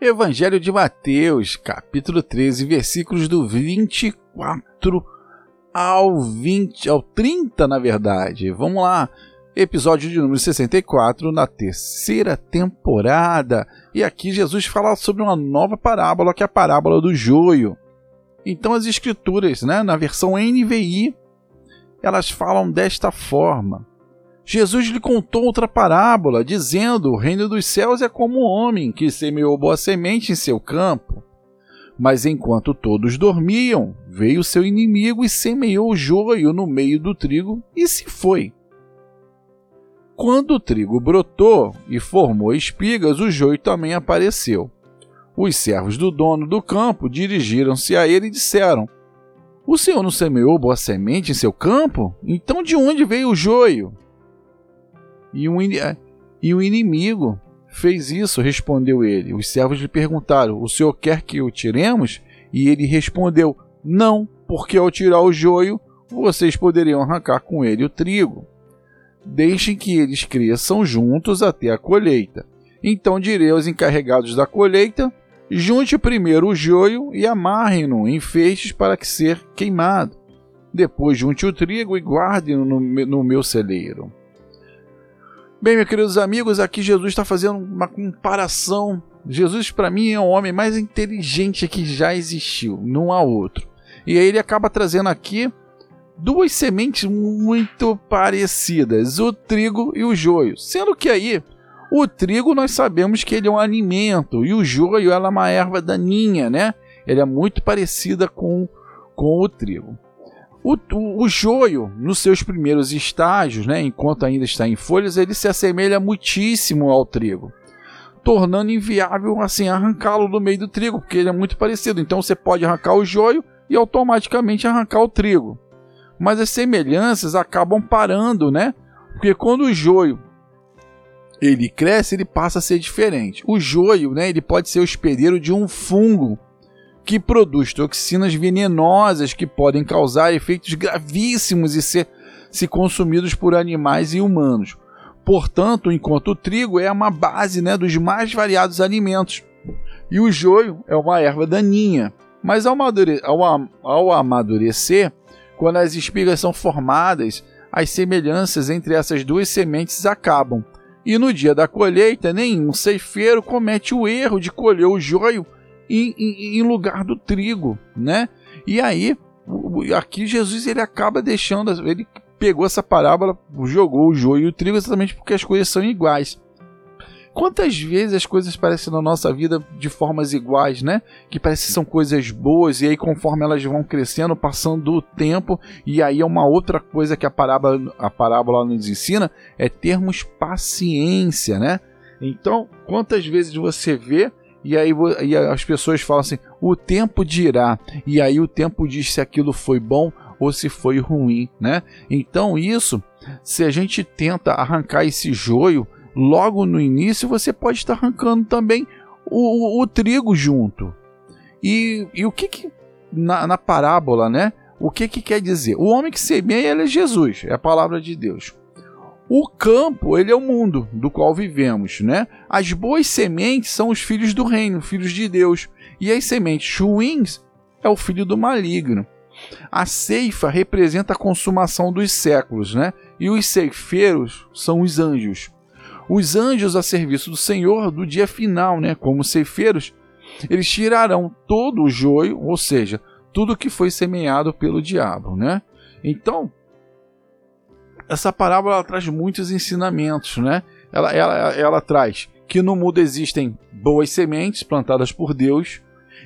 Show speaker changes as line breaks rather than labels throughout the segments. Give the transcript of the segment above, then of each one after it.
Evangelho de Mateus, capítulo 13, versículos do 24 ao 20, ao 30, na verdade. Vamos lá. Episódio de número 64, na terceira temporada. E aqui Jesus fala sobre uma nova parábola, que é a parábola do joio. Então as escrituras, né, na versão NVI, elas falam desta forma: Jesus lhe contou outra parábola, dizendo: O reino dos céus é como um homem que semeou boa semente em seu campo. Mas enquanto todos dormiam, veio seu inimigo e semeou o joio no meio do trigo e se foi. Quando o trigo brotou e formou espigas, o joio também apareceu. Os servos do dono do campo dirigiram-se a ele e disseram: O senhor não semeou boa semente em seu campo? Então de onde veio o joio? E, um, é, e o inimigo fez isso, respondeu ele. Os servos lhe perguntaram: O senhor quer que o tiremos? E ele respondeu: Não, porque ao tirar o joio, vocês poderiam arrancar com ele o trigo. Deixem que eles cresçam juntos até a colheita. Então direi aos encarregados da colheita: Junte primeiro o joio e amarre-no em feixes para que ser queimado. Depois junte o trigo e guarde-no no meu celeiro. Bem, meus queridos amigos, aqui Jesus está fazendo uma comparação. Jesus, para mim, é o homem mais inteligente que já existiu, não há outro. E aí ele acaba trazendo aqui duas sementes muito parecidas, o trigo e o joio. Sendo que aí, o trigo nós sabemos que ele é um alimento e o joio ela é uma erva daninha, né? Ele é muito parecida com, com o trigo. O, o, o, joio, nos seus primeiros estágios, né, enquanto ainda está em folhas, ele se assemelha muitíssimo ao trigo, tornando inviável assim arrancá-lo do meio do trigo, porque ele é muito parecido. Então você pode arrancar o joio e automaticamente arrancar o trigo. Mas as semelhanças acabam parando, né? Porque quando o joio ele cresce, ele passa a ser diferente. O joio, né, ele pode ser o hospedeiro de um fungo que produz toxinas venenosas que podem causar efeitos gravíssimos e ser se consumidos por animais e humanos. Portanto, enquanto o trigo é uma base né, dos mais variados alimentos, e o joio é uma erva daninha. Mas ao, amadure ao, ao amadurecer, quando as espigas são formadas, as semelhanças entre essas duas sementes acabam. E no dia da colheita, nenhum ceifeiro comete o erro de colher o joio em, em, em lugar do trigo, né? E aí, aqui Jesus ele acaba deixando, ele pegou essa parábola, jogou o joio e o trigo exatamente porque as coisas são iguais. Quantas vezes as coisas parecem na nossa vida de formas iguais, né? Que parecem que são coisas boas, e aí conforme elas vão crescendo, passando o tempo, e aí é uma outra coisa que a parábola, a parábola nos ensina, é termos paciência, né? Então, quantas vezes você vê e aí e as pessoas falam assim: o tempo dirá, e aí o tempo diz se aquilo foi bom ou se foi ruim, né? Então isso, se a gente tenta arrancar esse joio logo no início, você pode estar arrancando também o, o, o trigo junto. E, e o que, que na, na, parábola, né? O que, que quer dizer? O homem que semeia ele é Jesus, é a palavra de Deus. O campo, ele é o mundo do qual vivemos, né? As boas sementes são os filhos do reino, filhos de Deus, e as sementes ruins é o filho do maligno. A ceifa representa a consumação dos séculos, né? E os ceifeiros são os anjos. Os anjos a serviço do Senhor do dia final, né? Como ceifeiros, eles tirarão todo o joio, ou seja, tudo que foi semeado pelo diabo, né? Então, essa parábola traz muitos ensinamentos, né? Ela, ela, ela traz que no mundo existem boas sementes plantadas por Deus.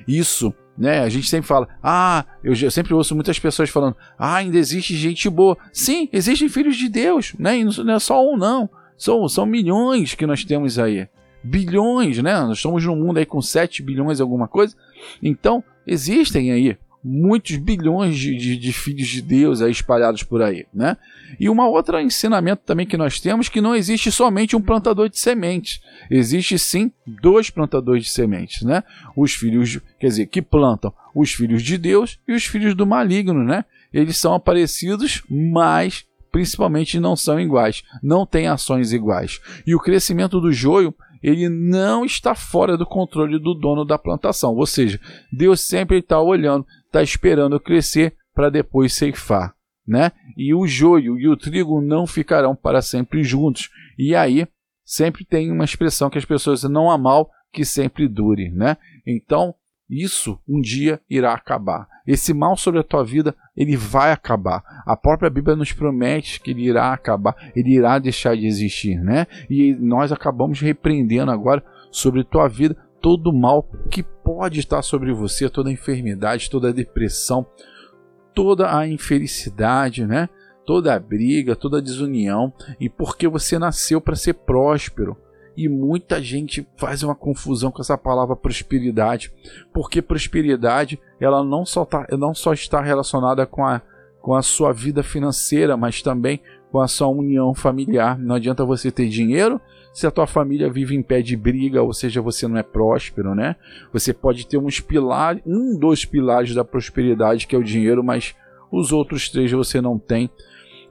Isso, né? A gente sempre fala, ah, eu, eu sempre ouço muitas pessoas falando, ah, ainda existe gente boa. Sim, existem filhos de Deus, né? E não é só um, não. São, são milhões que nós temos aí. Bilhões, né? Nós estamos num mundo aí com 7 bilhões alguma coisa. Então, existem aí muitos bilhões de, de, de, filhos de Deus espalhados por aí, né? E uma outra ensinamento também que nós temos que não existe somente um plantador de sementes, existe sim dois plantadores de sementes, né? Os filhos, quer dizer, que plantam os filhos de Deus e os filhos do maligno, né? Eles são aparecidos, mas principalmente não são iguais, não têm ações iguais. E o crescimento do joio ele não está fora do controle do dono da plantação. Ou seja, Deus sempre está olhando, está esperando crescer para depois ceifar. Né? E o joio e o trigo não ficarão para sempre juntos. E aí sempre tem uma expressão que as pessoas não há mal que sempre dure, né? Então, isso um dia irá acabar. Esse mal sobre a tua vida, ele vai acabar. A própria Bíblia nos promete que ele irá acabar, ele irá deixar de existir, né? E nós acabamos repreendendo agora sobre tua vida todo o mal que pode estar sobre você, toda a enfermidade, toda a depressão, toda a infelicidade, né? Toda a briga, toda a desunião, e porque você nasceu para ser próspero. E muita gente faz uma confusão com essa palavra prosperidade, porque prosperidade ela não só, tá, não só está relacionada com a, com a sua vida financeira, mas também com a sua união familiar. Não adianta você ter dinheiro se a tua família vive em pé de briga, ou seja, você não é próspero, né? Você pode ter uns pilares, um dos pilares da prosperidade, que é o dinheiro, mas os outros três você não tem.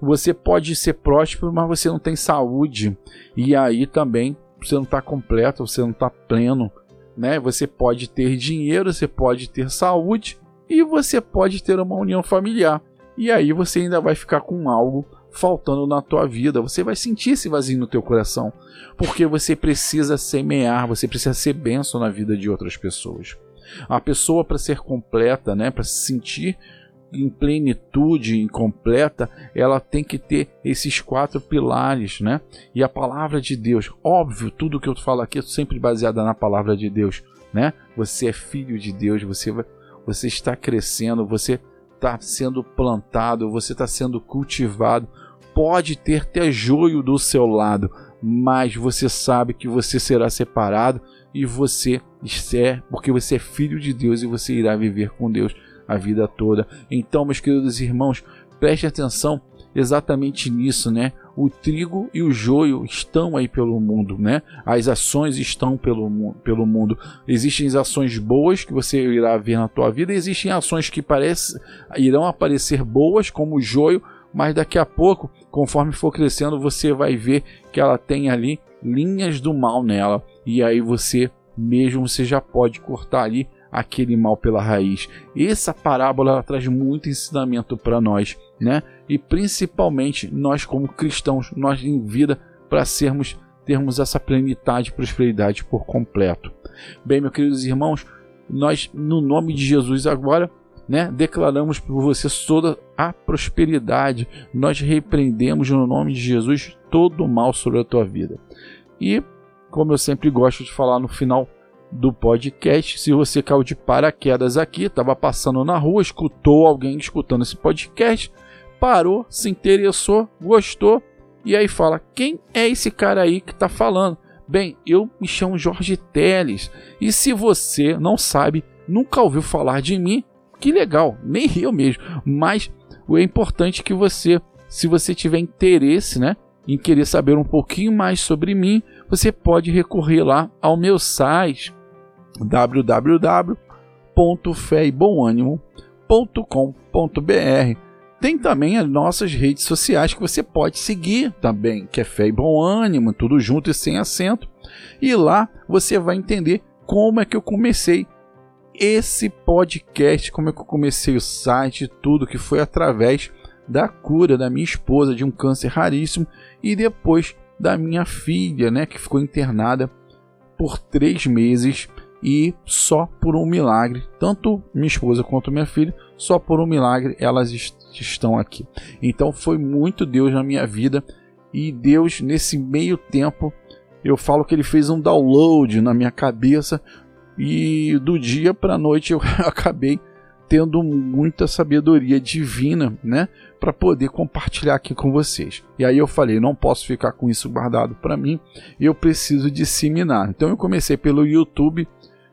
Você pode ser próspero, mas você não tem saúde. E aí também você não está completo, você não está pleno, né? Você pode ter dinheiro, você pode ter saúde e você pode ter uma união familiar. E aí você ainda vai ficar com algo faltando na tua vida. Você vai sentir esse vazio no teu coração, porque você precisa semear, você precisa ser bênção na vida de outras pessoas. A pessoa para ser completa, né, para se sentir em plenitude, incompleta, ela tem que ter esses quatro pilares, né? E a palavra de Deus, óbvio, tudo que eu falo aqui é sempre baseado na palavra de Deus, né? Você é filho de Deus, você você está crescendo, você está sendo plantado, você está sendo cultivado. Pode ter até joio do seu lado, mas você sabe que você será separado e você é porque você é filho de Deus e você irá viver com Deus a vida toda. Então, meus queridos irmãos, preste atenção exatamente nisso, né? O trigo e o joio estão aí pelo mundo, né? As ações estão pelo, pelo mundo. Existem ações boas que você irá ver na tua vida, existem ações que parece, irão aparecer boas, como o joio, mas daqui a pouco, conforme for crescendo, você vai ver que ela tem ali linhas do mal nela. E aí você mesmo você já pode cortar ali aquele mal pela raiz. Essa parábola traz muito ensinamento para nós, né? E principalmente nós como cristãos, nós em vida para sermos termos essa plenitude e prosperidade por completo. Bem, meus queridos irmãos, nós no nome de Jesus agora, né, declaramos por você toda a prosperidade. Nós repreendemos no nome de Jesus todo o mal sobre a tua vida. E como eu sempre gosto de falar no final do podcast. Se você caiu de paraquedas aqui, estava passando na rua, escutou alguém escutando esse podcast, parou, se interessou, gostou e aí fala: quem é esse cara aí que está falando? Bem, eu me chamo Jorge Teles e se você não sabe, nunca ouviu falar de mim, que legal, nem eu mesmo. Mas o é importante que você, se você tiver interesse, né, em querer saber um pouquinho mais sobre mim, você pode recorrer lá ao meu site www.feibonanimo.com.br. Tem também as nossas redes sociais que você pode seguir também, que é Fé e Bom Ânimo, tudo junto e sem acento. E lá você vai entender como é que eu comecei esse podcast, como é que eu comecei o site, tudo que foi através da cura da minha esposa de um câncer raríssimo e depois da minha filha, né, que ficou internada por três meses e só por um milagre, tanto minha esposa quanto minha filha, só por um milagre elas est estão aqui. Então foi muito Deus na minha vida e Deus nesse meio tempo eu falo que ele fez um download na minha cabeça e do dia para a noite eu acabei tendo muita sabedoria divina, né, para poder compartilhar aqui com vocês. E aí eu falei, não posso ficar com isso guardado para mim, eu preciso disseminar. Então eu comecei pelo YouTube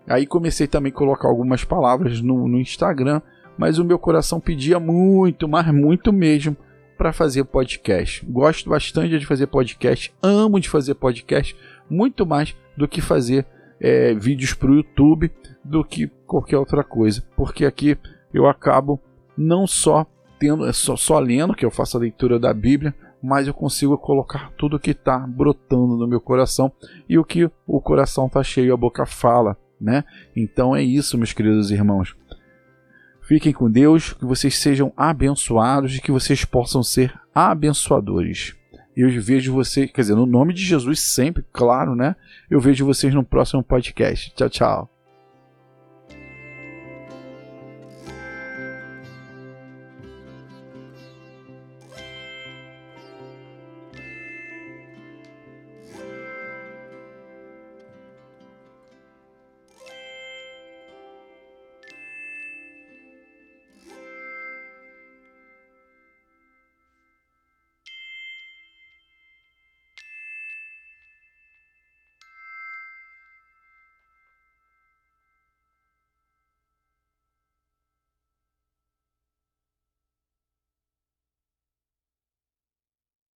Aí comecei também a colocar algumas palavras no, no Instagram, mas o meu coração pedia muito, mas muito mesmo, para fazer podcast. Gosto bastante de fazer podcast, amo de fazer podcast, muito mais do que fazer é, vídeos para o YouTube, do que qualquer outra coisa, porque aqui eu acabo não só tendo, só, só lendo, que eu faço a leitura da Bíblia, mais eu consigo colocar tudo que está brotando no meu coração e o que o coração está cheio, a boca fala, né? Então é isso, meus queridos irmãos. Fiquem com Deus, que vocês sejam abençoados e que vocês possam ser abençoadores. Eu vejo vocês, quer dizer, no nome de Jesus sempre, claro, né? Eu vejo vocês no próximo podcast. Tchau, tchau.